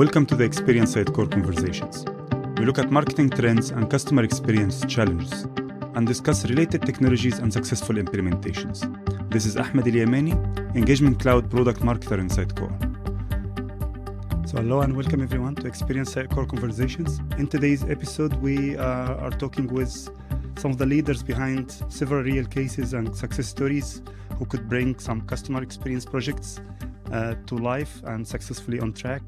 Welcome to the Experience at Core Conversations. We look at marketing trends and customer experience challenges and discuss related technologies and successful implementations. This is Ahmed El Engagement Cloud Product Marketer in Sitecore. So, hello and welcome everyone to Experience at Core Conversations. In today's episode, we uh, are talking with some of the leaders behind several real cases and success stories who could bring some customer experience projects uh, to life and successfully on track.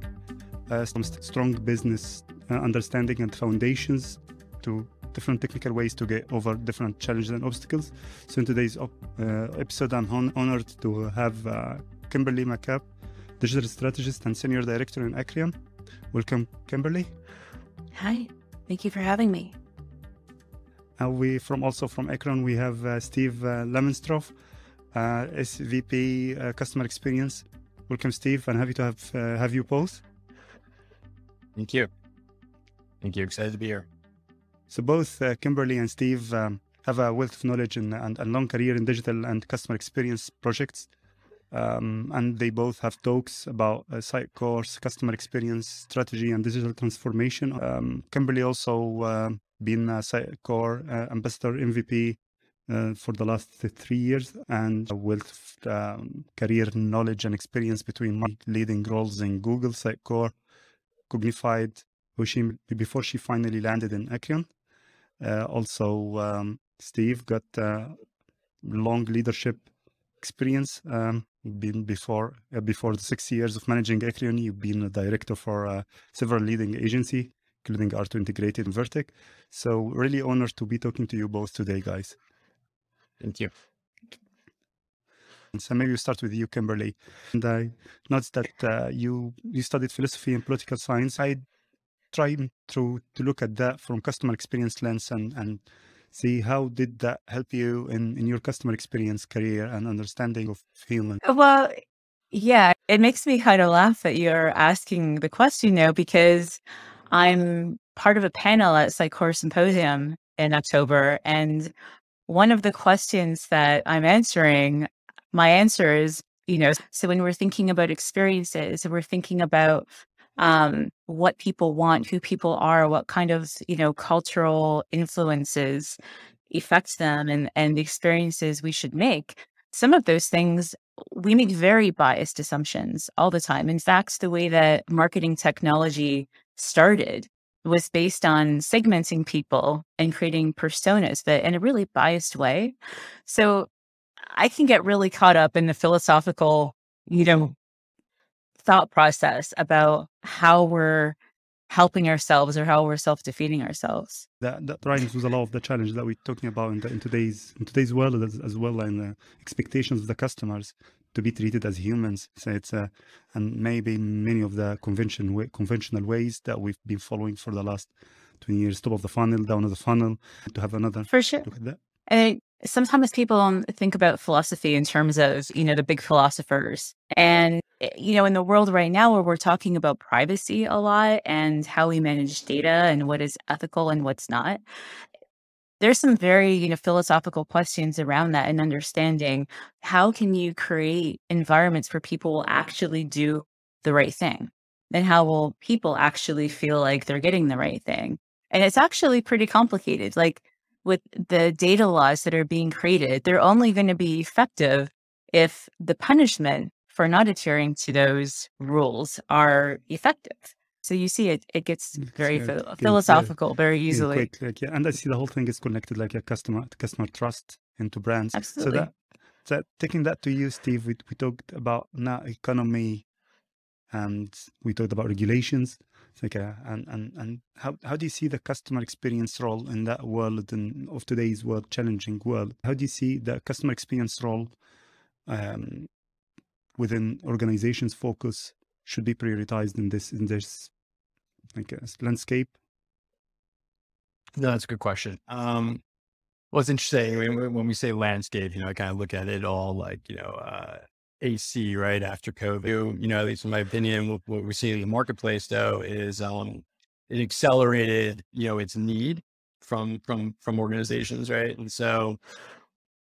Uh, some st- strong business uh, understanding and foundations to different technical ways to get over different challenges and obstacles. So, in today's op- uh, episode, I'm hon- honored to have uh, Kimberly McCabe, digital strategist and senior director in Icreon. Welcome, Kimberly. Hi, thank you for having me. And we from also from Icreon we have uh, Steve uh, Lemonstroff, uh, SVP uh, Customer Experience. Welcome, Steve, and happy to have uh, have you both. Thank you. Thank you. Excited to be here. So both uh, Kimberly and Steve um, have a wealth of knowledge and, and, and long career in digital and customer experience projects. Um, and they both have talks about uh, Sitecore's, customer experience strategy, and digital transformation. Um, Kimberly also uh, been a Sitecore uh, ambassador MVP uh, for the last three years, and a wealth um, career knowledge and experience between my leading roles in Google Sitecore, She before she finally landed in Icreon. Uh, also, um, Steve got uh, long leadership experience. Um, been before uh, before the six years of managing Icreon, you've been a director for uh, several leading agency, including R2 Integrated and Vertec. So really honored to be talking to you both today, guys. Thank you. So maybe we start with you, Kimberly. And I noticed that uh, you you studied philosophy and political science. I tried to to look at that from customer experience lens and and see how did that help you in in your customer experience career and understanding of human. Well, yeah, it makes me kind of laugh that you're asking the question now because I'm part of a panel at Sitecore Symposium in October, and one of the questions that I'm answering, my answer is, you know, so when we're thinking about experiences, we're thinking about um, what people want, who people are, what kind of, you know, cultural influences affect them and, and the experiences we should make. Some of those things we make very biased assumptions all the time. In fact, the way that marketing technology started was based on segmenting people and creating personas, but in a really biased way. So I can get really caught up in the philosophical, you know, thought process about how we're helping ourselves or how we're self-defeating ourselves. That that rhymes with a lot of the challenge that we're talking about in, the, in today's in today's world as, as well, and the expectations of the customers to be treated as humans. So it's uh, and maybe many of the convention way, conventional ways that we've been following for the last twenty years, top of the funnel, down of the funnel, to have another For sure. look at that. And sometimes people think about philosophy in terms of, you know, the big philosophers. And, eh, you know, in the world right now where we're talking about privacy a lot and how we manage data and what is ethical and what's not, there's some very, you know, philosophical questions around that and understanding how can you create environments where people will actually do the right thing? And how will people actually feel like they're getting the right thing? And it's actually pretty complicated. Like with the data laws that are being created, they're only going to be effective if the punishment for not adhering to those rules are effective. So you see it it gets mm, very very- phil- very- philosophical very easily. quick, like, yeah, and I see the whole thing is connected like a customer customer trust into brands. Absolutely. So that that taking that to you, Steve, we we talked about now economy, and we talked about regulations. Like and and and how how do you see the customer experience role in that world and of today's world, challenging world? How do you see the customer experience role um, within organizations' focus should be prioritized in this in this like landscape? No, that's a good question. Um, well, it's interesting when, when- when we say landscape, you know, I kind of look at it all like, you know, uh, AC right after COVID. You know, at least in my opinion, what, what we see in the marketplace though is um, it accelerated, you know, its need from from from organizations, right? And so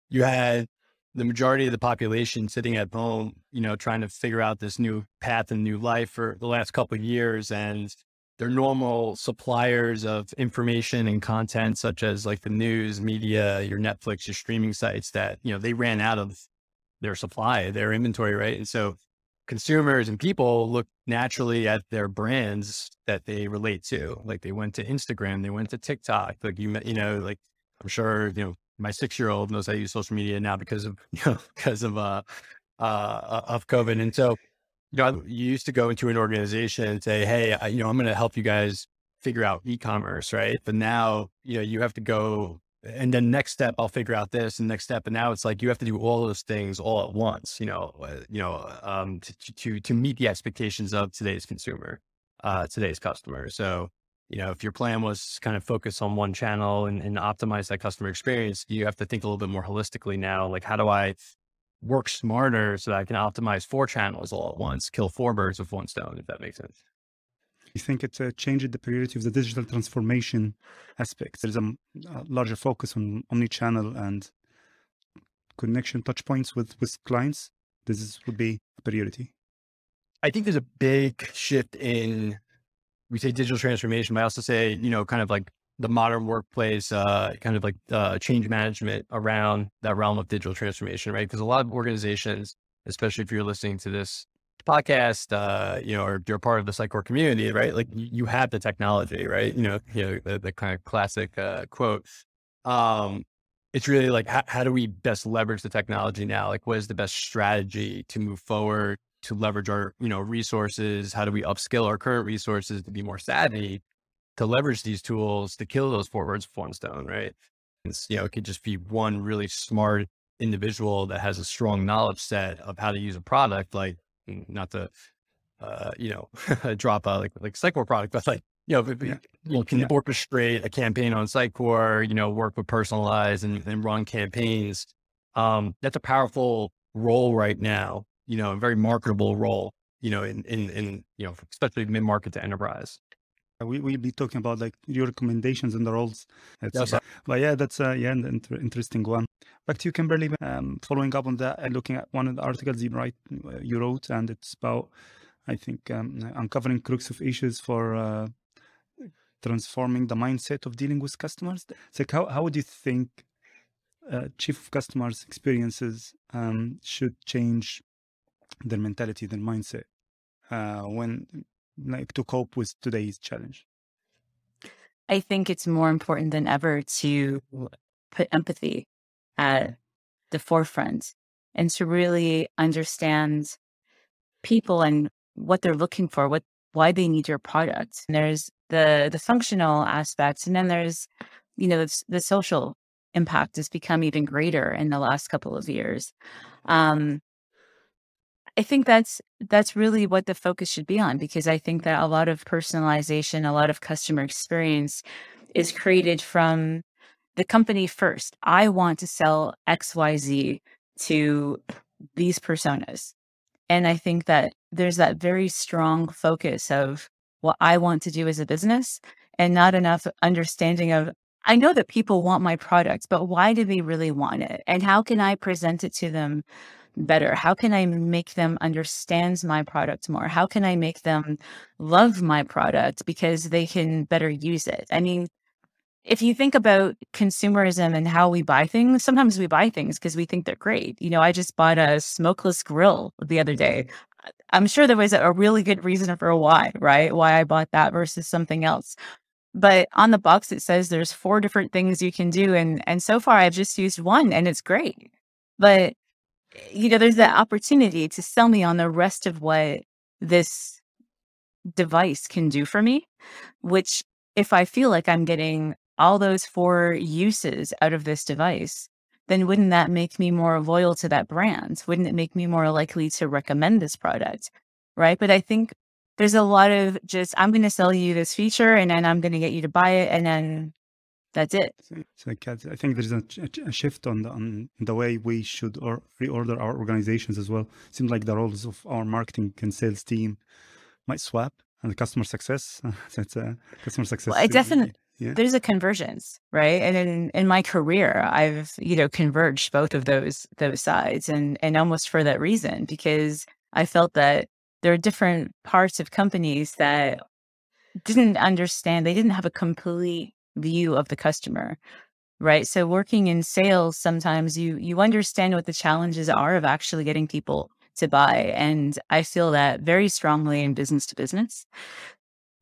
you had the majority of the population sitting at home, you know, trying to figure out this new path and new life for the last couple of years. And their normal suppliers of information and content, such as like the news, media, your Netflix, your streaming sites that, you know, they ran out of their supply, their inventory, right? And so consumers and people look naturally at their brands that they relate to. Like they went to Instagram, they went to TikTok, like you, you know, like I'm sure, you know, my six year old knows how to use social media now because of, you know, because of, uh, uh, of COVID. And so, you know, you used to go into an organization and say, Hey, I, you know, I'm going to help you guys figure out e-commerce. Right. But now, you know, you have to go and then next step, I'll figure out this and next step. And now it's like, you have to do all those things all at once, you know, uh, you know, um, to, to, to meet the expectations of today's consumer, uh, today's customer. So, you know, if your plan was kind of focus on one channel and, and optimize that customer experience, you have to think a little bit more holistically now. Like, how do I work smarter so that I can optimize four channels all at once, kill four birds with one stone, if that makes sense? You think it uh, changed the priority of the digital transformation aspect? There's a, a larger focus on omni-channel and connection touch points with, with clients. This is, would be a priority. I think there's a big shift in we say digital transformation, but I also say, you know, kind of like the modern workplace, uh, kind of like uh, change management around that realm of digital transformation, right? Because a lot of organizations, especially if you're listening to this podcast, uh, you know, or you're part of the Sitecore community, right? Like you, have the technology, right? You know, you know, the, the kind of classic uh, quote. Um, it's really like, how, how do we best leverage the technology now? Like, what is the best strategy to move forward? to leverage our, you know, resources? How do we upskill our current resources to be more savvy to leverage these tools to kill those four birds with one stone, right? It's, you know, it could just be one really smart individual that has a strong knowledge set of how to use a product, like not to, uh, you know, drop a like like Sitecore product, but like you know, yeah. you know, can yeah. orchestrate a campaign on Sitecore, you know, work with personalize and, and run campaigns. Um, that's a powerful role right now you know, a very marketable role, you know, in, in, in you know, especially mid market to enterprise. We will be talking about like your recommendations and the roles. Yes, but yeah, that's uh, yeah, an inter- interesting one. Back to you, Kimberly. Um, following up on that, and looking at one of the articles you write, uh, you wrote, and it's about, I think, um, uncovering crux of issues for uh, transforming the mindset of dealing with customers. It's like how how would you think uh, chief of customers experiences um, should change their mentality, their mindset, uh, when like to cope with today's challenge? I think it's more important than ever to put empathy at the forefront and to really understand people and what they're looking for, what why they need your product. And there's the the functional aspects, and then there's you know the, the social impact has become even greater in the last couple of years. Um, I think that's that's really what the focus should be on because I think that a lot of personalization, a lot of customer experience is created from the company first. I want to sell XYZ to these personas. And I think that there's that very strong focus of what I want to do as a business and not enough understanding of I know that people want my product, but why do they really want it? And how can I present it to them better? How can I make them understand my product more? How can I make them love my product because they can better use it? I mean, if you think about consumerism and how we buy things, sometimes we buy things because we think they're great. You know, I just bought a smokeless grill the other day. I'm sure there was a really good reason for why, right? Why I bought that versus something else. But on the box it says there's four different things you can do and and so far I've just used one and it's great. But you know, there's that opportunity to sell me on the rest of what this device can do for me, which if I feel like I'm getting all those four uses out of this device, then wouldn't that make me more loyal to that brand? Wouldn't it make me more likely to recommend this product? Right. But I think there's a lot of just, I'm going to sell you this feature and then I'm going to get you to buy it. And then that's it. So, I think there's a, a, shift on the on the way we should or reorder our organizations as well. Seems like the roles of our marketing and sales team might swap, and the customer success. that's a customer success. Well, I definitely, Yeah. there's a convergence, right? And in, in my career, I've, you know, converged both of those those sides and and almost for that reason, because I felt that there are different parts of companies that didn't understand, they didn't have a complete view of the customer. Right. So working in sales, sometimes you you understand what the challenges are of actually getting people to buy. And I feel that very strongly in business to business.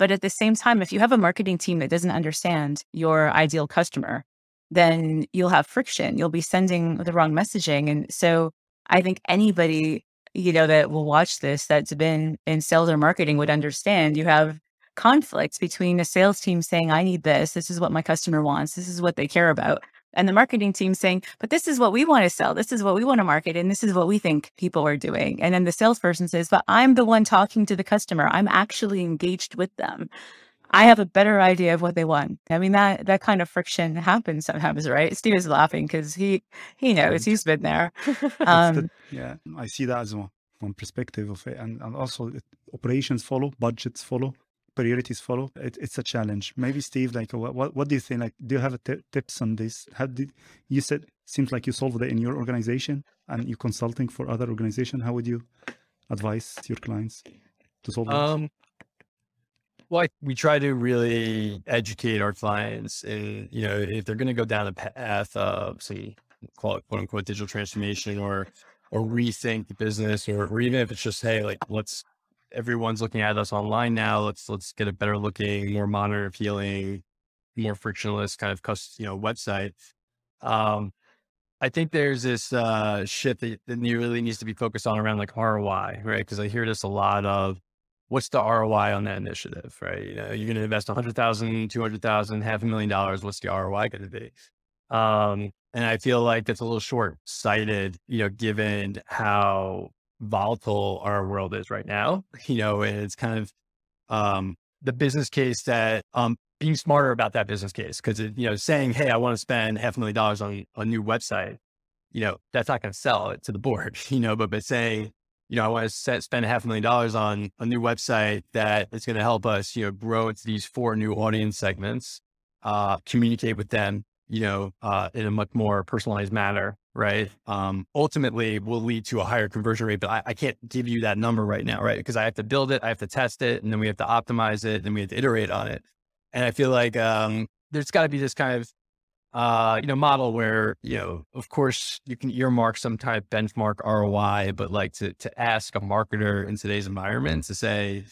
But at the same time, if you have a marketing team that doesn't understand your ideal customer, then you'll have friction. You'll be sending the wrong messaging. And so I think anybody, you know, that will watch this that's been in sales or marketing would understand you have conflicts between a sales team saying, I need this, this is what my customer wants, this is what they care about, and the marketing team saying, but this is what we want to sell. This is what we want to market. And this is what we think people are doing. And then the salesperson says, but I'm the one talking to the customer. I'm actually engaged with them. I have a better idea of what they want. I mean, that, that kind of friction happens sometimes, right? Steve is laughing because he, he knows he's been there. Um, Um, yeah, I see that as one, one perspective of it. And, and also it, operations follow, budgets follow, priorities follow. It, it's a challenge. Maybe Steve, like, what, what, do you think? Like, do you have tips on this? How did you said seems like you solved it in your organization and you consulting for other organization? How would you advise your clients to solve? Um, well, I, we try to really educate our clients, and you know, if they're going to go down a path of, say, call it quote unquote digital transformation, or or rethink the business, or, or even if it's just hey, like let's everyone's looking at us online now, let's let's get a better looking, more modern appealing, more frictionless kind of cus- you know website. Um, I think there's this uh, shift that, that really needs to be focused on around like ROI, right? Because I hear this a lot of what's the ROI on that initiative, right? You know, you're going to invest 100,000, 200,000, half a million dollars. What's the ROI going to be? Um, and I feel like that's a little short sighted, you know, given how volatile our world is right now, you know, and it's kind of, um, the business case that, um, being smarter about that business case. Cause it, you know, saying, Hey, I want to spend half a million dollars on a new website, you know, that's not going to sell it to the board, you know, but by saying, you know, I want to set, spend half a million dollars on a new website that is going to help us, you know, grow into these four new audience segments, uh, communicate with them, you know, uh, in a much more personalized manner, right? Um, ultimately will lead to a higher conversion rate, but I, I can't give you that number right now, right? Because I have to build it, I have to test it, and then we have to optimize it, and we have to iterate on it. And I feel like, um, there's got to be this kind of uh, you know, model where, you know, of course you can earmark some type benchmark ROI, but like to, to ask a marketer in today's environment to say,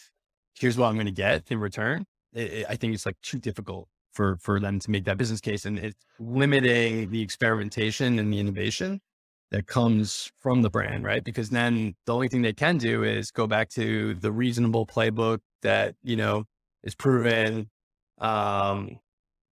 here's what I'm going to get in return. It, it, I think it's like too difficult for, for them to make that business case and it's limiting the experimentation and the innovation that comes from the brand, right? Because then the only thing they can do is go back to the reasonable playbook that, you know, is proven, um,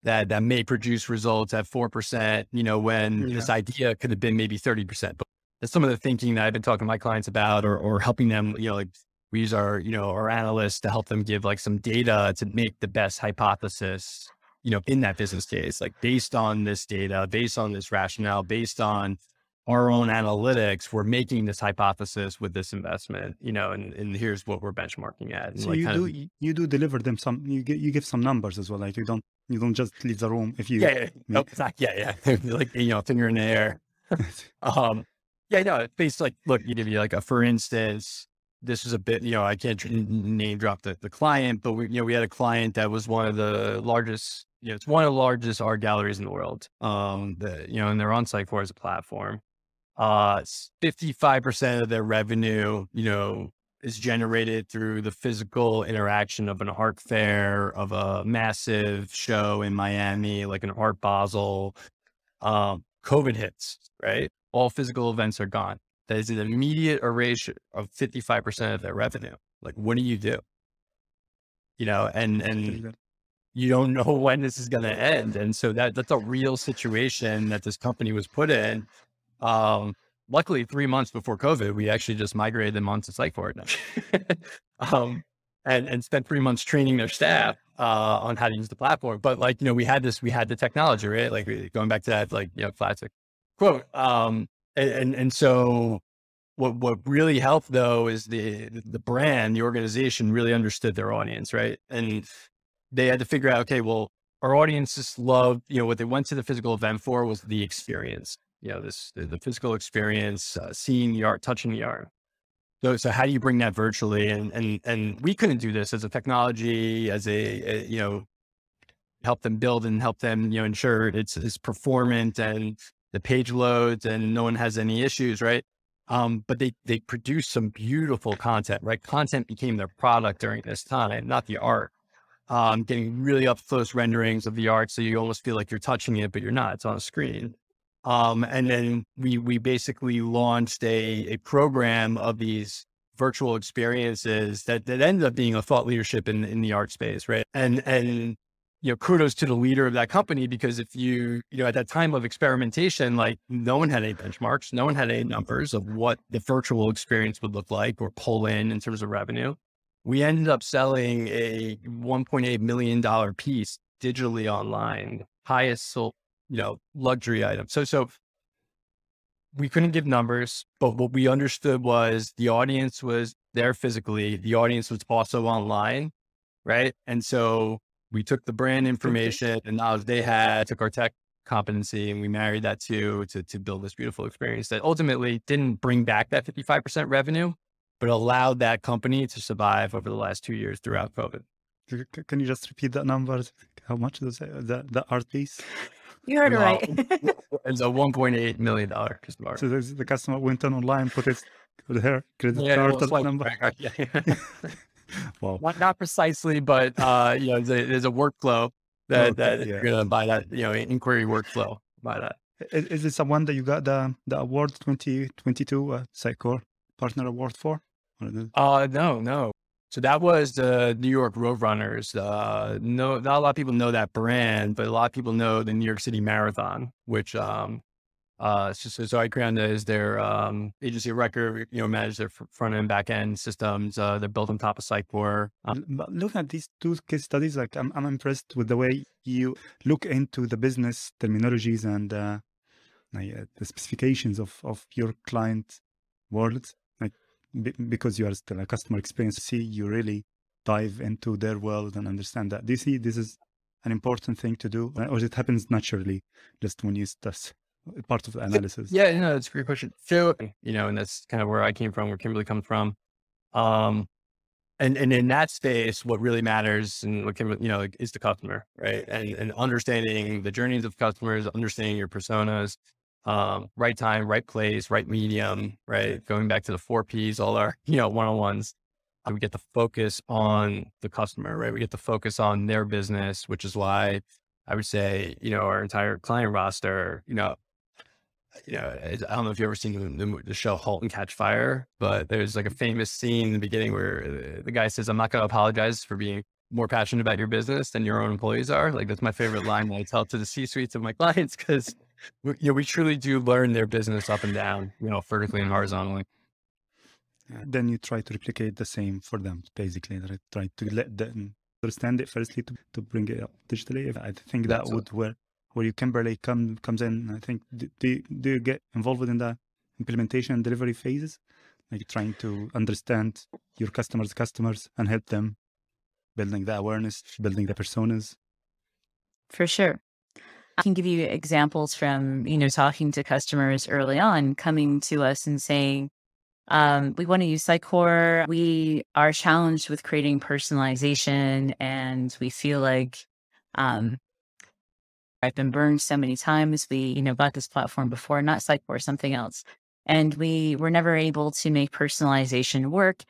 that that may produce results at four percent, you know, when Yeah. this idea could have been maybe thirty percent. But that's some of the thinking that I've been talking to my clients about, or or helping them, you know, like we use our, you know, our analysts to help them give like some data to make the best hypothesis, you know, in that business case, like based on this data, based on this rationale, based on our own analytics, we're making this hypothesis with this investment, you know, and, and here's what we're benchmarking at. And so like you do of- you- do deliver them some you give you give some numbers as well. Like you don't you don't just leave the room if you yeah, yeah, no, it's not, yeah, yeah, like you know, finger in the air. Um, yeah, no, it's based like, look, you give you like a, for instance, this is a bit, you know, I can't name drop the, the client, but we, you know, we had a client that was one of the largest, know, it's one of the largest art galleries in the world. Um, the, you know, and they're on Sitecore as a platform. Uh, 55% of their revenue, you know, is generated through the physical interaction of an art fair, of a massive show in Miami, like an art Basel. Um, COVID hits, right? All physical events are gone. That is an immediate erasure of 55% of their revenue. Like, what do you do? You know, and, and you don't know when this is going to end. And so that that's a real situation that this company was put in. Um, luckily three months before COVID, we actually just migrated them onto Sitecore now. um, and, and spent three months training their staff, uh, on how to use the platform. But like, you know, we had this, we had the technology, right? Like going back to that, like, you know, classic quote. Um, and, and, and so what, what really helped though is the, the brand, the organization really understood their audience, right? And they had to figure out, okay, well, our audience just loved, you know, what they went to the physical event for was the experience. You know, this the, the physical experience, uh, seeing the art, touching the art. So, so how do you bring that virtually? And and and we couldn't do this as a technology, as a, a you know, help them build and help them, you know, ensure it's it's performant and the page loads and no one has any issues, right? Um, but they they produce some beautiful content, right? Content became their product during this time, not the art. Um, getting really up close renderings of the art, so you almost feel like you're touching it, but you're not. It's on a screen. Um, and then we we basically launched a a program of these virtual experiences that that ended up being a thought leadership in in the art space, right? And and you know, kudos to the leader of that company because if you, you know, at that time of experimentation, like no one had any benchmarks, no one had any numbers of what the virtual experience would look like or pull in in terms of revenue. We ended up selling a $1.8 million piece digitally online, highest sold, you know, luxury item. So, so we couldn't give numbers, but what we understood was the audience was there physically. The audience was also online. Right. And so we took the brand mm-hmm. information and knowledge they had, took our tech competency and we married that to, to, to build this beautiful experience that ultimately didn't bring back that 55% revenue, but allowed that company to survive over the last two years throughout COVID. Can you just repeat that number? How much is the, the art piece? You heard it right. it's a $1.8 million customer. So the customer went on online, put his her credit yeah, card number. Yeah. well, not, not precisely, but uh, you know, there's a, there's a workflow that, okay, that yeah. you're gonna buy that, you know, inquiry workflow. Buy that. Is, is it someone that you got the the award 2022 uh, Sitecore Partner Award for? Uh, no, no. So that was the New York Road Runners. Uh, no, not a lot of people know that brand, but a lot of people know the New York City Marathon, which um, uh, so, so Icreon is their um, agency of record, you know, manage their front end, back end systems. Uh, they're built on top of Sitecore. Um, looking at these two case studies, like I'm, I'm impressed with the way you look into the business terminologies and uh, the specifications of, of your client world. B- because you are still a customer experience, see you really dive into their world and understand that. Do you see this is an important thing to do, or it happens naturally just when you start? part of the analysis? Yeah, no, that's a great question. So, you know, and that's kind of where I came from, where Kimberly comes from. Um, and and in that space, what really matters and what can you know is the customer, right? And and understanding the journeys of customers, understanding your personas, um, right time, right place, right medium, right? Going back to the four P's, all our you know one on ones. Uh, we get the focus on the customer, right? We get the focus on their business, which is why I would say, you know, our entire client roster, you know, you know, I don't know if you've ever seen the, the, show *Halt and Catch Fire*, but there's like a mm-hmm. famous scene in the beginning where uh, the guy says, "I'm not going to apologize for being more passionate about your business than your own employees are." Like that's my favorite line that I tell to the C-suites of my clients because you know we truly do learn their business up and down, you know, vertically and horizontally. Then you try to replicate the same for them, basically. Try to let them understand it firstly to, to bring it up digitally. I think that would work where you Kimberly come comes in. I think do, do you get involved in the implementation and delivery phases, like trying to understand your customers' customers and help them building the awareness, building the personas. For sure. I can give you examples from, you know, talking to customers early on, coming to us and saying, um, we want to use Sitecore. We are challenged with creating personalization and we feel like um, I've been burned so many times. We, you know, bought this platform before, not Sitecore, something else. And we were never able to make personalization work.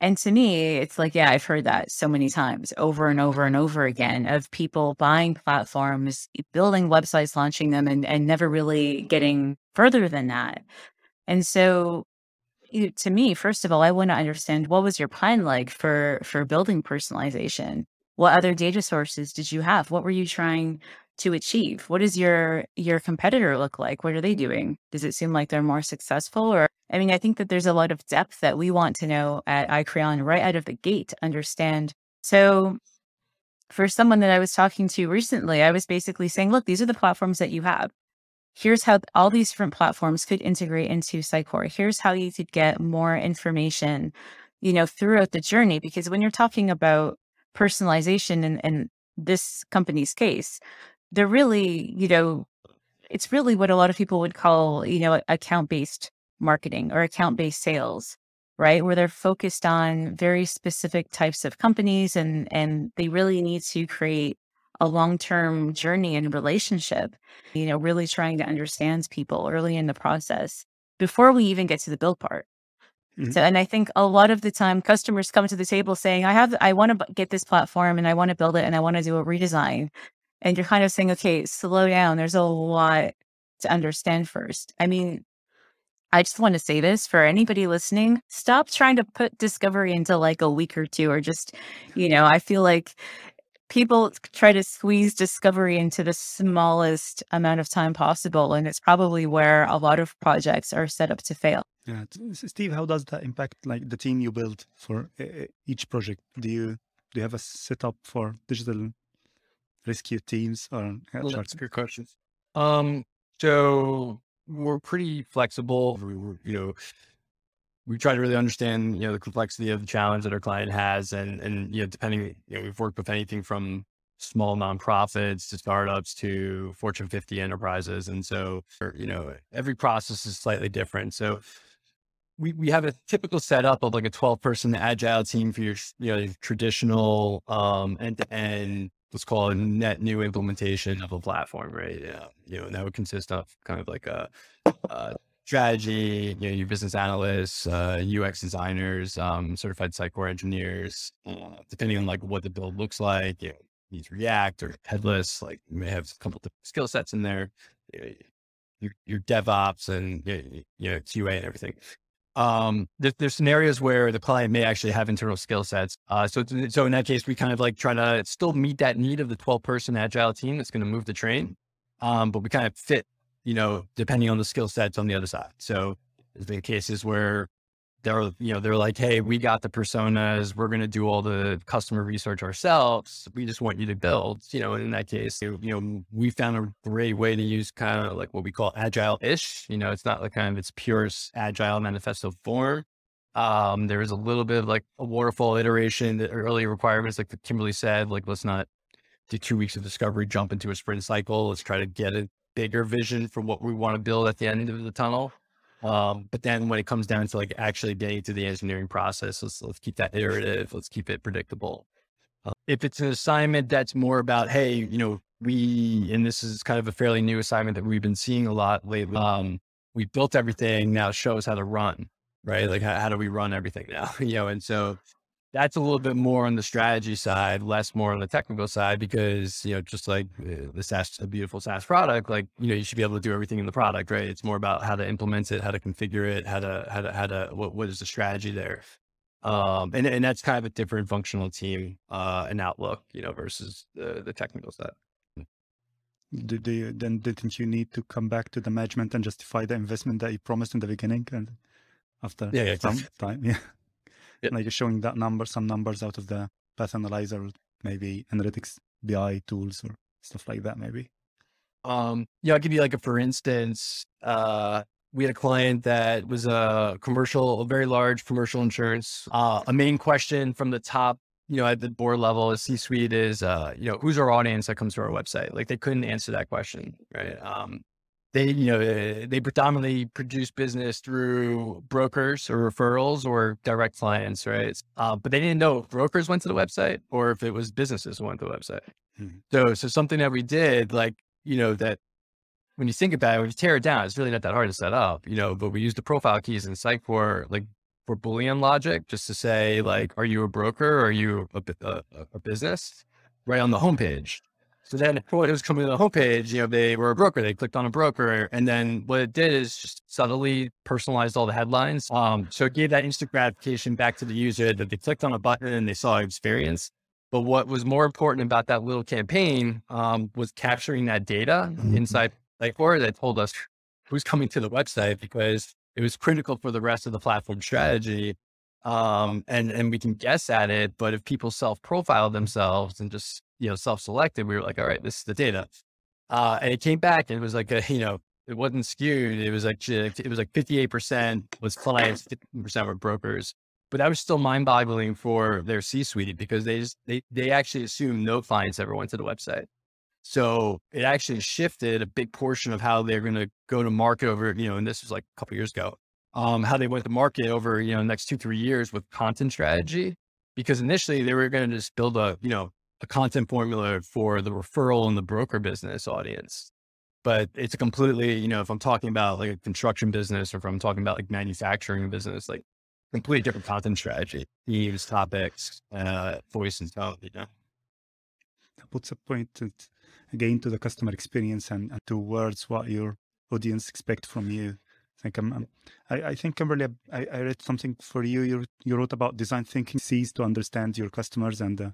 And to me, it's like, yeah, I've heard that so many times over and over and over again of people buying platforms, building websites, launching them, and, and never really getting further than that. And so to me, first of all, I want to understand what was your plan like for for building personalization? What other data sources did you have? What were you trying to achieve? What does your your competitor look like? What are they doing? Does it seem like they're more successful? Or I mean, I think that there's a lot of depth that we want to know at Icreon right out of the gate understand. So for someone that I was talking to recently, I was basically saying, look, these are the platforms that you have. Here's how all these different platforms could integrate into Sitecore. Here's how you could get more information, you know, throughout the journey. Because when you're talking about personalization and, and this company's case, they're really, you know, it's really what a lot of people would call, you know, account based marketing or account based sales, right? Where they're focused on very specific types of companies and and they really need to create a long-term journey and relationship, you know, really trying to understand people early in the process before we even get to the build part. Mhm. So, and I think a lot of the time customers come to the table saying, I have, I want to get this platform and I want to build it and I want to do a redesign. And you're kind of saying, okay, slow down. There's a lot to understand first. I mean, I just want to say this for anybody listening stop trying to put discovery into like a week or two, or just, you know, I feel like people try to squeeze discovery into the smallest amount of time possible. And it's probably where a lot of projects are set up to fail. Yeah, Steve, how does that impact like the team you build for uh, each project? Do you do you have a setup for digital rescue teams or yeah, Well, sure. that's a good question. Um, so we're pretty flexible. We, you know, we try to really understand, you know, the complexity of the challenge that our client has, and and you know, depending, you know, we've worked with anything from small nonprofits to startups to Fortune 50 enterprises, and so you know, every process is slightly different. So we we have a typical setup of like a 12 person agile team for your you know traditional um end to end let's call it net new implementation of a platform, right? Yeah, you know, that would consist of kind of like a, a strategy, you know, your business analysts, uh, UX designers, um, certified Sitecore engineers, uh, depending on like what the build looks like. You know, needs React or headless, like you may have a couple of skill sets in there. Your, your DevOps and you know, QA and everything um there, there's scenarios where the client may actually have internal skill sets uh so so in that case we kind of like try to still meet that need of the 12 person agile team that's going to move the train um but we kind of fit you know depending on the skill sets on the other side. So there's been cases where they're you know they're like hey we got the personas we're going to do all the customer research ourselves we just want you to build you know in that case you know we found a great way to use kind of like what we call agile ish you know it's not like kind of its purest agile manifesto form. Um there is a little bit of like a waterfall iteration the early requirements like kimberly said like let's not do two weeks of discovery jump into a sprint cycle let's try to get a bigger vision for what we want to build at the end of the tunnel um, but then when it comes down to like actually getting to the engineering process, let's let's keep that iterative. Let's keep it predictable. Uh, if it's an assignment that's more about, hey, you know, we and this is kind of a fairly new assignment that we've been seeing a lot lately. Um, we built everything. Now show us how to run, right? Like how, how do we run everything now? you know, and so that's a little bit more on the strategy side, less more on the technical side, because, you know, just like uh, the SaaS, a beautiful SaaS product, like, you know, you should be able to do everything in the product, right? It's more about how to implement it, how to configure it, how to, how to, how to, what, what is the strategy there? Um, and, and that's kind of a different functional team, uh, and outlook, you know, versus the, the technical side. Do, do you, then didn't you need to come back to the management and justify the investment that you promised in the beginning and after Yeah, yeah, some exactly. time? Yeah. Yep. Like showing that number, some numbers out of the path analyzer, maybe analytics BI tools or stuff like that, maybe. Um, yeah, I'll give you like a for instance. Uh, we had a client that was a commercial, a very large commercial insurance. Uh, a main question from the top, you know, at the board level, C suite is, uh, you know, who's our audience that comes to our website? Like they couldn't answer that question, right? Um, they, you know, eh, they predominantly produce business through brokers or referrals or direct clients, right? Uh, but they didn't know if brokers went to the website or if it was businesses who went to the website. Mhm. So, so something that we did, like, you know, that when you think about it, when you tear it down, it's really not that hard to set up, you know, but we use the profile keys in Sitecore, like for Boolean logic, just to say, like, are you a broker or are you a, a- a business right on the homepage? So then it was coming to the homepage, you know, they were a broker, they clicked on a broker. And then what it did is just subtly personalized all the headlines. Um, so it gave that instant gratification back to the user that they clicked on a button and they saw experience. But what was more important about that little campaign um, was capturing that data inside Sitecore that told us who's coming to the website because it was critical for the rest of the platform strategy. Um, and, and we can guess at it, but if people self-profile themselves and just, you know, self-selected, we were like, all right, this is the data. Uh, and it came back and it was like a, you know, it wasn't skewed. It was like, it was like 58% was clients, 50% were brokers. but that was still mind boggling for their C suite because they just, they, they actually assume no clients ever went to the website. So it actually shifted a big portion of how they're going to go to market over, you know, and this was like a couple years ago, um, how they went to market over, you know, next two, three years with content strategy. Because initially they were going to just build a, you know, a content formula for the referral and the broker business audience. But it's a completely, you know, if I'm talking about like a construction business or if I'm talking about like manufacturing business, like completely different content strategy, themes, topics, uh, voice and tone, you know. That puts a point to, again to the customer experience and, and towards what your audience expect from you. I think I'm, I'm I, I, think Kimberly, I, I read something for you. You you wrote about design thinking sees to understand your customers and uh,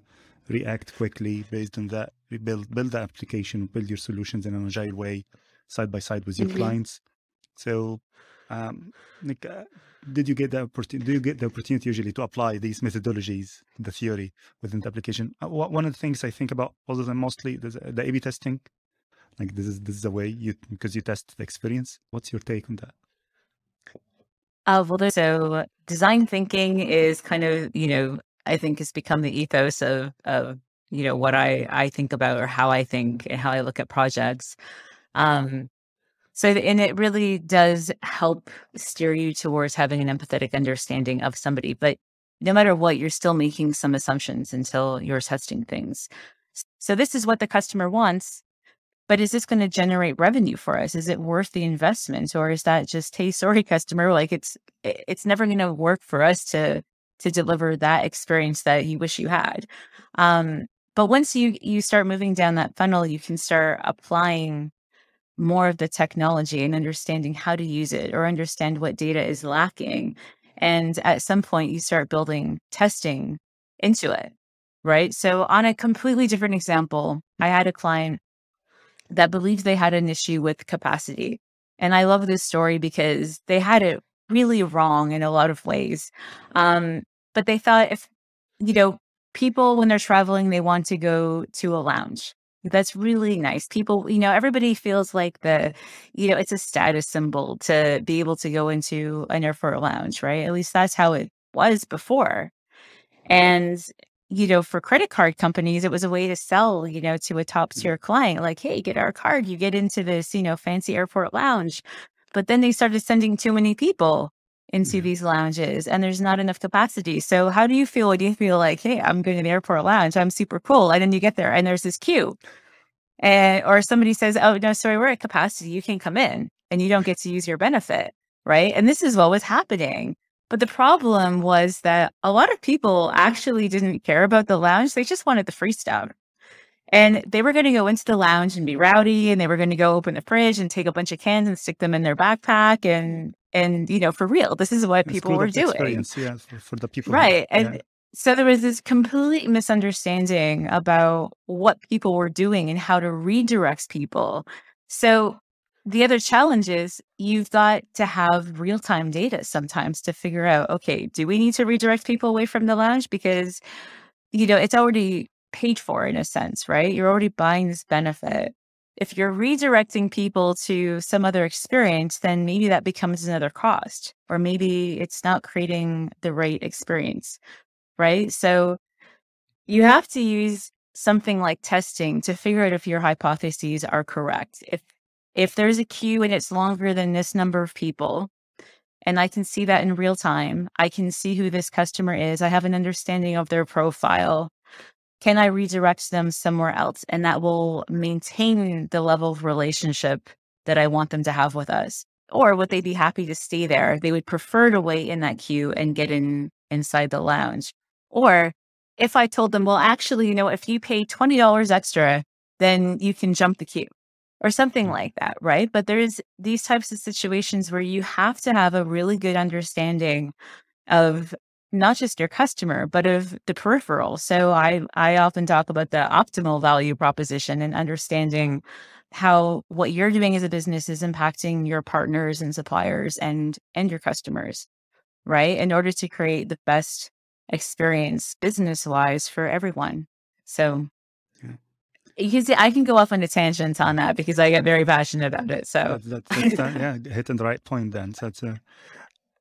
react quickly based on that. Build build the application, build your solutions in an agile way, side by side with your mm-hmm. clients. So, um, like, uh, did you get the opportunity? Do you get the opportunity usually to apply these methodologies, the theory within the application? Uh, one of the things I think about, other than mostly the, the A/B testing, like this is this is the way you because you test the experience. What's your take on that? Uh, well, so design thinking is kind of, you know, I think has become the ethos of, of, you know, what I, I think about or how I think and how I look at projects. Um, so, and it really does help steer you towards having an empathetic understanding of somebody. But no matter what, you're still making some assumptions until you're testing things. So, this is what the customer wants but is this going to generate revenue for us? Is it worth the investment or is that just hey sorry customer like it's it's never going to work for us to to deliver that experience that you wish you had. Um but once you you start moving down that funnel you can start applying more of the technology and understanding how to use it or understand what data is lacking and at some point you start building testing into it right? So on a completely different example i had a client that believed they had an issue with capacity. And I love this story because they had it really wrong in a lot of ways. Um, but they thought if, you know, people, when they're traveling, they want to go to a lounge. That's really nice. People, you know, everybody feels like the, you know, it's a status symbol to be able to go into an airport lounge, right? At least that's how it was before. And you know, for credit card companies, it was a way to sell, you know, to a top mm. tier client, like, hey, get our card, you get into this, you know, fancy airport lounge. But then they started sending too many people into these lounges and there's not enough capacity. So how do you feel when you feel like, hey, I'm going to the airport lounge, I'm super cool. And then you get there and there's this queue. And or somebody says, Oh, no, sorry, we're at capacity. You can't come in and you don't get to use your benefit. Right. And this is what was happening. But the problem was that a lot of people mm-hmm. actually didn't care about the lounge. They just wanted the free stuff. And they were going to go into the lounge and be rowdy and they were going to go open the fridge and take a bunch of cans and stick them in their backpack and and you know for real this is what people were doing yeah for, for, the people right and yeah. so there was this complete misunderstanding about what people were doing and how to redirect people so the other challenge is you've got to have real time data sometimes to figure out okay, do we need to redirect people away from the lounge? Because, you know, it's already paid for in a sense, right? You're already buying this benefit. If you're redirecting people to some other experience, then maybe that becomes another cost, or maybe it's not creating the right experience, right? So you have to use something like testing to figure out if your hypotheses are correct. If if there's a queue and it's longer than this number of people, and I can see that in real time, I can see who this customer is. I have an understanding of their profile. Can I redirect them somewhere else? And that will maintain the level of relationship that I want them to have with us. Or would they be happy to stay there? They would prefer to wait in that queue and get in inside the lounge. Or if I told them, well, actually, you know, if you pay $20 extra, then you can jump the queue or something mm. like that, right? But there's these types of situations where you have to have a really good understanding of not just your customer, but of the peripheral. So I I often talk about the optimal value proposition and understanding how what you're doing as a business is impacting your partners and suppliers and and your customers, right? In order to create the best experience business wise for everyone. So you can see I can go off on a tangent on that because I get very passionate about it. So that's, that's, that's yeah, hitting the right point then. So that's uh,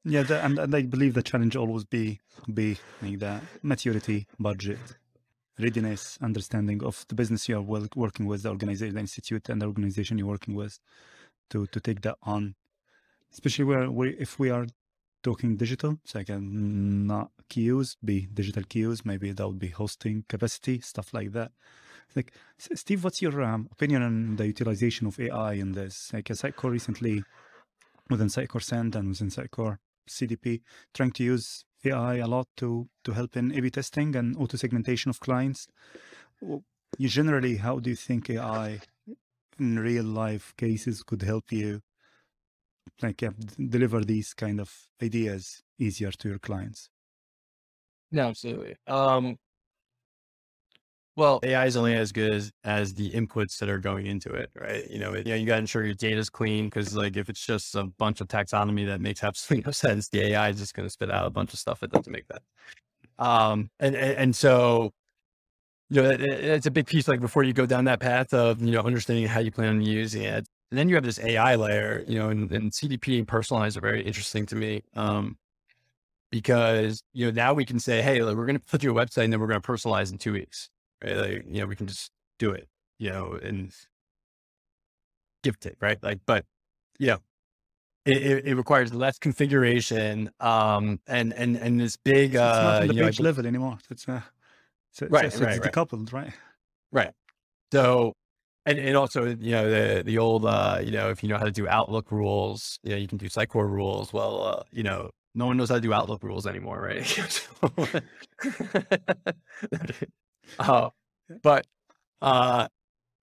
Yeah, the, and, and I believe the challenge always be be like the maturity, budget, readiness, understanding of the business you are working with, the organization, the institute, and the organization you're working with, to to take that on. Especially where we, if we are talking digital, so again, not queues, be digital queues, maybe that would be hosting capacity, stuff like that. Like Steve, what's your um, opinion on the utilization of AI in this? Like Sitecore recently, within Sitecore Send and within Sitecore CDP, trying to use AI a lot to to help in A/B testing and auto segmentation of clients. You generally, how do you think AI in real life cases could help you, like yeah, deliver these kind of ideas easier to your clients? No, absolutely. Um, well, AI is only as good as, as the inputs that are going into it, right? You know, it, you, know, you got to ensure your data is clean because, like, if it's just a bunch of taxonomy that makes absolutely no sense, the AI is just going to spit out a bunch of stuff that doesn't make that. Um, and, and and so, you know, it, it- it's a big piece. Like before you go down that path of you know understanding how you plan on using it, and then you have this AI layer, you know, and, and CDP and personalized are very interesting to me. Um, because you know now we can say, hey, like, we're going to put you a website and then we're going to personalize in two weeks, right? Like you know we can just do it, you know, and gift it, right? Like, but you know, it, it, requires less configuration, um, and and and this big, It's, it's not uh, on the you know, level anymore. It's uh, it's, it's, Right, it's, right, it's right. decoupled, right? Right. So, and, and also, you know, the, the old, uh, you know, if you know how to do Outlook rules, you know, you can do Sitecore rules. Well, uh, you know, no one knows how to do Outlook rules anymore, right? Uh, but, uh,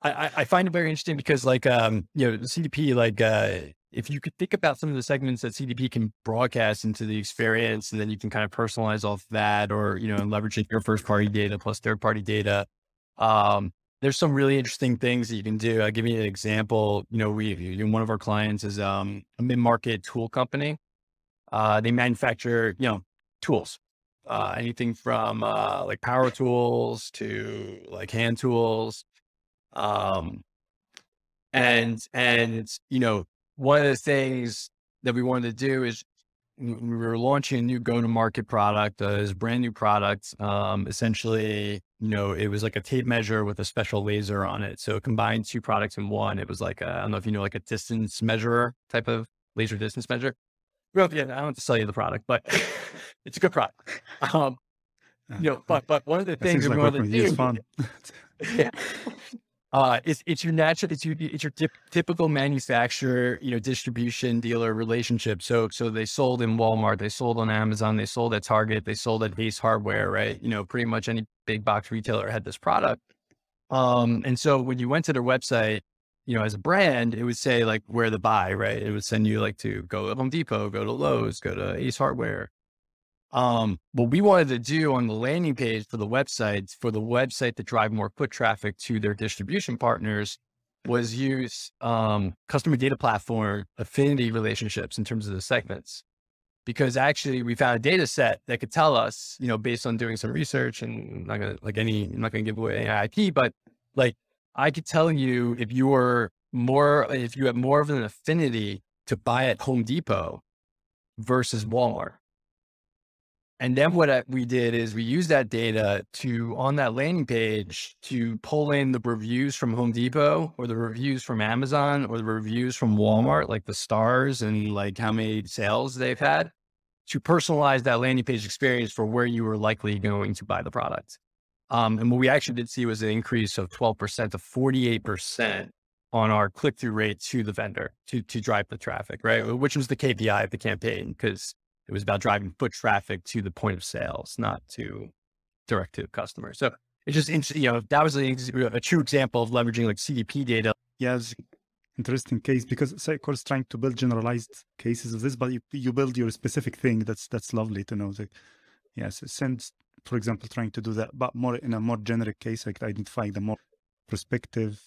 I, I- find it very interesting because like, um, you know, CDP, like, uh, if you could think about some of the segments that CDP can broadcast into the experience, and then you can kind of personalize off that or, you know, leveraging your first party data plus third party data. Um, there's some really interesting things that you can do. I'll give you an example. You know, we you one of our clients is um, a mid-market tool company. Uh, they manufacture, you know, tools, uh, anything from uh, like power tools to like hand tools. Um, and and you know, one of the things that we wanted to do is we were launching a new go-to-market product, uh, this brand new product. Um, essentially, you know, it was like a tape measure with a special laser on it. So it combined two products in one. It was like I I don't know if you know, like a distance measurer type of laser distance measure. Well, yeah, I don't have to sell you the product, but it's a good product. Um, Uh, you know, but but one of the that things like working to is do, fun. yeah. Uh, it's it's your natural, it's your it's your tip, typical manufacturer, you know, distribution dealer relationship. So so they sold in Walmart, they sold on Amazon, they sold at Target, they sold at Ace Hardware, right? You know, pretty much any big box retailer had this product. Um, and so when you went to their website, you know, as a brand, it would say like where to buy, right? It would send you like to go to Home Depot, go to Lowe's, go to Ace Hardware. Um, what we wanted to do on the landing page for the website, for the website to drive more foot traffic to their distribution partners, was use um, customer data platform affinity relationships in terms of the segments. Because actually, we found a data set that could tell us, you know, based on doing some research, and I'm not gonna like any, I'm not gonna give away any IP, but like I could tell you if you were more, if you had more of an affinity to buy at Home Depot versus Walmart. And then what I, we did is we used that data to on that landing page to pull in the reviews from Home Depot or the reviews from Amazon or the reviews from Walmart, like the stars and like how many sales they've had to personalize that landing page experience for where you were likely going to buy the product. Um, and what we actually did see was an increase of 12% to 48% on our click through rate to the vendor to, to drive the traffic, right? Which was the KPI of the campaign because it was about driving foot traffic to the point of sales, not to direct to customers. So it's just, interesting, you know, that was a, a true example of leveraging like CDP data. It's interesting case because Sitecore is trying to build generalized cases of this, but you, you build your specific thing. That's that's lovely to know. Like, yes, send for example, trying to do that, but more in a more generic case, like identifying the more prospective,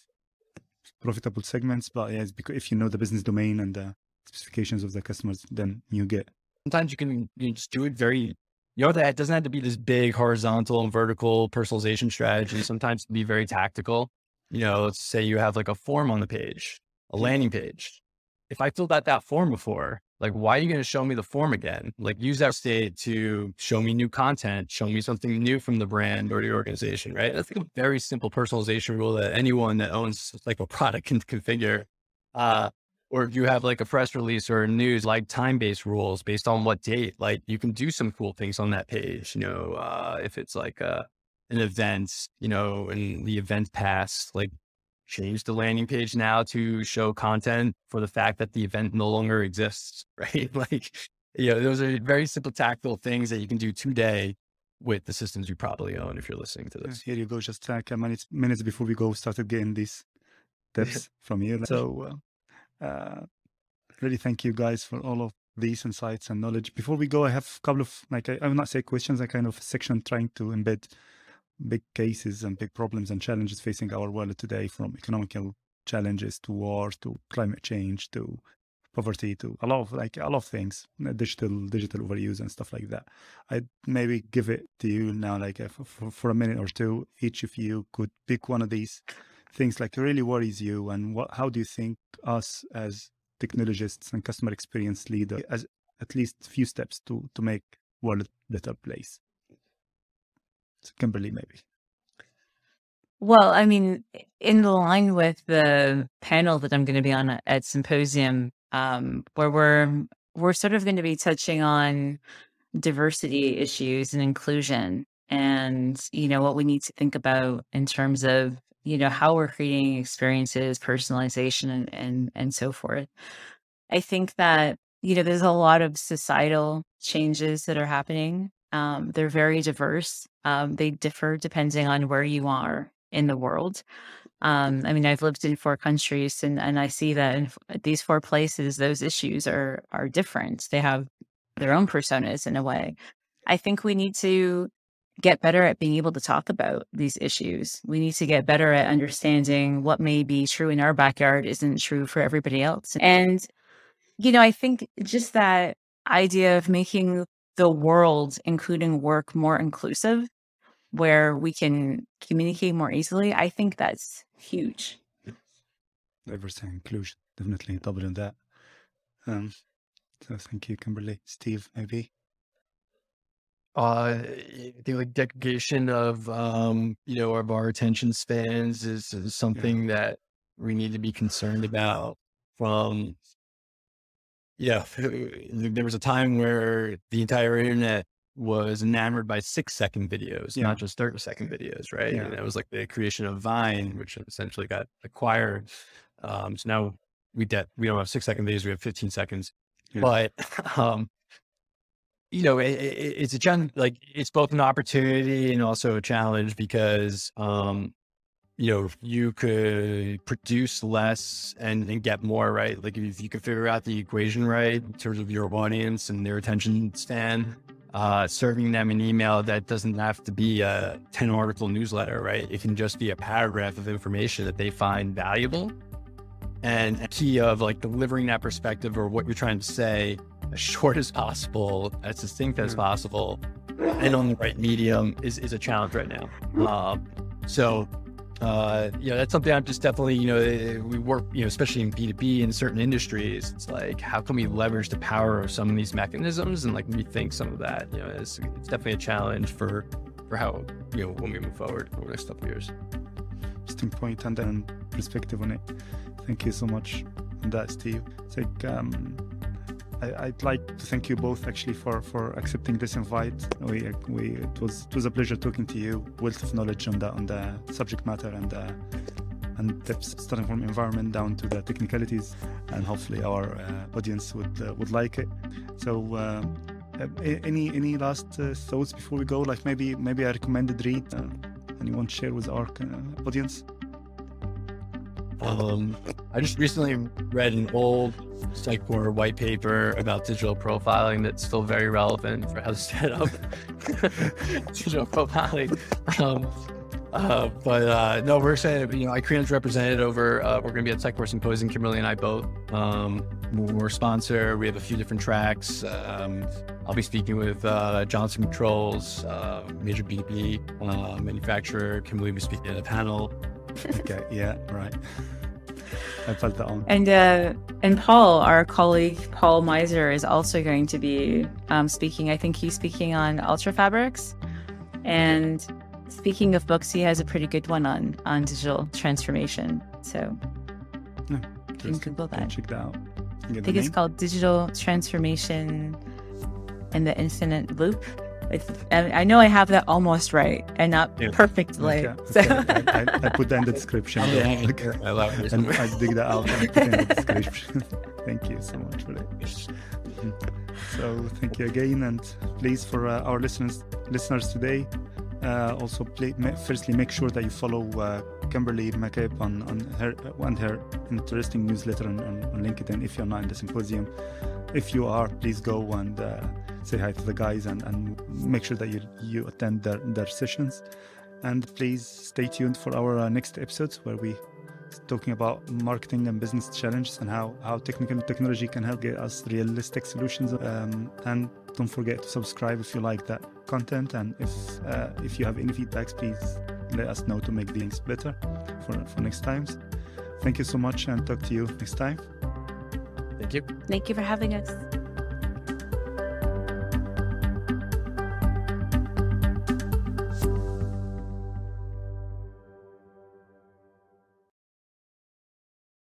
profitable segments. But yes, because if you know the business domain and the specifications of the customers, then you get Sometimes you can you just do it very, you know, that it doesn't have to be this big horizontal and vertical personalization strategy. Sometimes it can be very tactical. You know, let's say you have like a form on the page, a landing page. If I filled out that form before, like, why are you going to show me the form again? Like, use that state to show me new content, show me something new from the brand or the organization, right? That's like a very simple personalization rule that anyone that owns like a product can configure. Uh, or if you have like a press release or news, like time based rules based on what date, like you can do some cool things on that page. You know, uh, if it's like a, uh, an event, you know, and the event passed, like change the landing page now to show content for the fact that the event no longer exists, right? like, you know, those are very simple tactile things that you can do today with the systems you probably own if you're listening to this. Here you go. Just like a minute, minutes before we go, started getting these tips from you. So, uh, uh, really thank you guys for all of these insights and knowledge. Before we go, I have a couple of, like, I, I will not say questions, I kind of section trying to embed big cases and big problems and challenges facing our world today, from economical challenges to war to climate change to poverty to a lot of like a lot of things, digital digital overuse and stuff like that. I'd maybe give it to you now, like uh, for, for a minute or two. Each of you could pick one of these things like really worries you, and what how do you think us as technologists and customer experience leader as at least few steps to to make world better place Kimberly, maybe. Well, I mean, in the line with the panel that I'm going to be on at Symposium, um, where we're we're sort of going to be touching on diversity issues and inclusion, and you know what we need to think about in terms of you know how we're creating experiences, personalization, and and and so forth. I think that you know there's a lot of societal changes that are happening um, they're very diverse. Um, they differ depending on where you are in the world. Um, I mean, I've lived in four countries, and, and I see that in these four places, those issues are are different. They have their own personas in a way. I think we need to get better at being able to talk about these issues. We need to get better at understanding what may be true in our backyard isn't true for everybody else. And, you know, I think just that idea of making the world, including work, more inclusive, where we can communicate more easily, I think that's huge. Diversity inclusion, definitely doubling that. Um, so thank you, Kimberly. Steve, maybe. Uh, the like degradation of um, you know, of our attention spans is, is something yeah. that we need to be concerned about from yeah, there was a time where the entire internet was enamored by six second videos, yeah. not just 30 second videos, right? Yeah. And it was like the creation of Vine, which essentially got acquired. Um, so now we get, we don't have six second videos, we have 15 seconds. Yeah. But, um, you know, it, it, it's a challenge, like it's both an opportunity and also a challenge because, um, you know, you could produce less and, and get more, right? Like if you could figure out the equation right in terms of your audience and their attention span, uh, serving them an email that doesn't have to be a 10 article newsletter, right? It can just be a paragraph of information that they find valuable. And key of like delivering that perspective or what you're trying to say as short as possible, as succinct as mm-hmm. possible, and on the right medium is, is a challenge right now. Um, so uh, you know, that's something I'm just definitely, you know, eh, we work, you know, especially in B2B in certain industries. It's like, how can we leverage the power of some of these mechanisms and like rethink some of that? You know, it's, it's definitely a challenge for, for how, you know, when we move forward over the next couple of years. Interesting point and then perspective on it. Thank you so much on that, Steve. It's like, um, I, would like to thank you both actually for for accepting this invite. We we it was it was a pleasure talking to you. Wealth of knowledge on the on the subject matter and uh, and tips starting from environment down to the technicalities, and hopefully our uh, audience would uh, would like it. So. Uh, any any last uh, thoughts before we go? Like maybe maybe a recommended read uh, anyone share with our audience? Um, I just recently read an old Sitecore white paper about digital profiling that's still very relevant for how to set up digital profiling. Um, uh, but uh, no, we're excited. You know, Icreon's represented over. Uh, we're going to be at Sitecore Symposium. Kimberly and I both. Um, we're sponsor. We have a few different tracks. Um, I'll be speaking with uh, Johnson Controls, uh, major B2B uh, manufacturer. Kimberly will be speaking at a panel okay, yeah, right. I felt that on. And uh, and Paul, our colleague Paul Miser, is also going to be um, speaking. I think he's speaking on Ultra Fabrics. And speaking of books, he has a pretty good one on on digital transformation. So Yeah, you can Google that. Check that out. I think it's called Digital Transformation and the Infinite Loop. It's, and I know I have that almost right and not Yeah. perfectly. Okay, So okay. I, I, I put that in the description. Okay. I love it. and I dig that out and put it in the description. thank you so much for that. Mhm. So thank you again, and please for uh, our listeners listeners today, uh, also play, ma- firstly make sure that you follow uh, Kimberly McCabe on on her on her interesting newsletter on, on, on LinkedIn. If you're not in the symposium, if you are, please go and uh, say hi to the guys and, and make sure that you you attend their their sessions. And please stay tuned for our uh, next episodes where we talking about marketing and business challenges and how, how technical technology can help get us realistic solutions. Um, and don't forget to subscribe if you like that content. And if uh, if you have any feedbacks, please let us know to make things better for, for next times. Thank you so much and talk to you next time. Thank you. thank you for having us.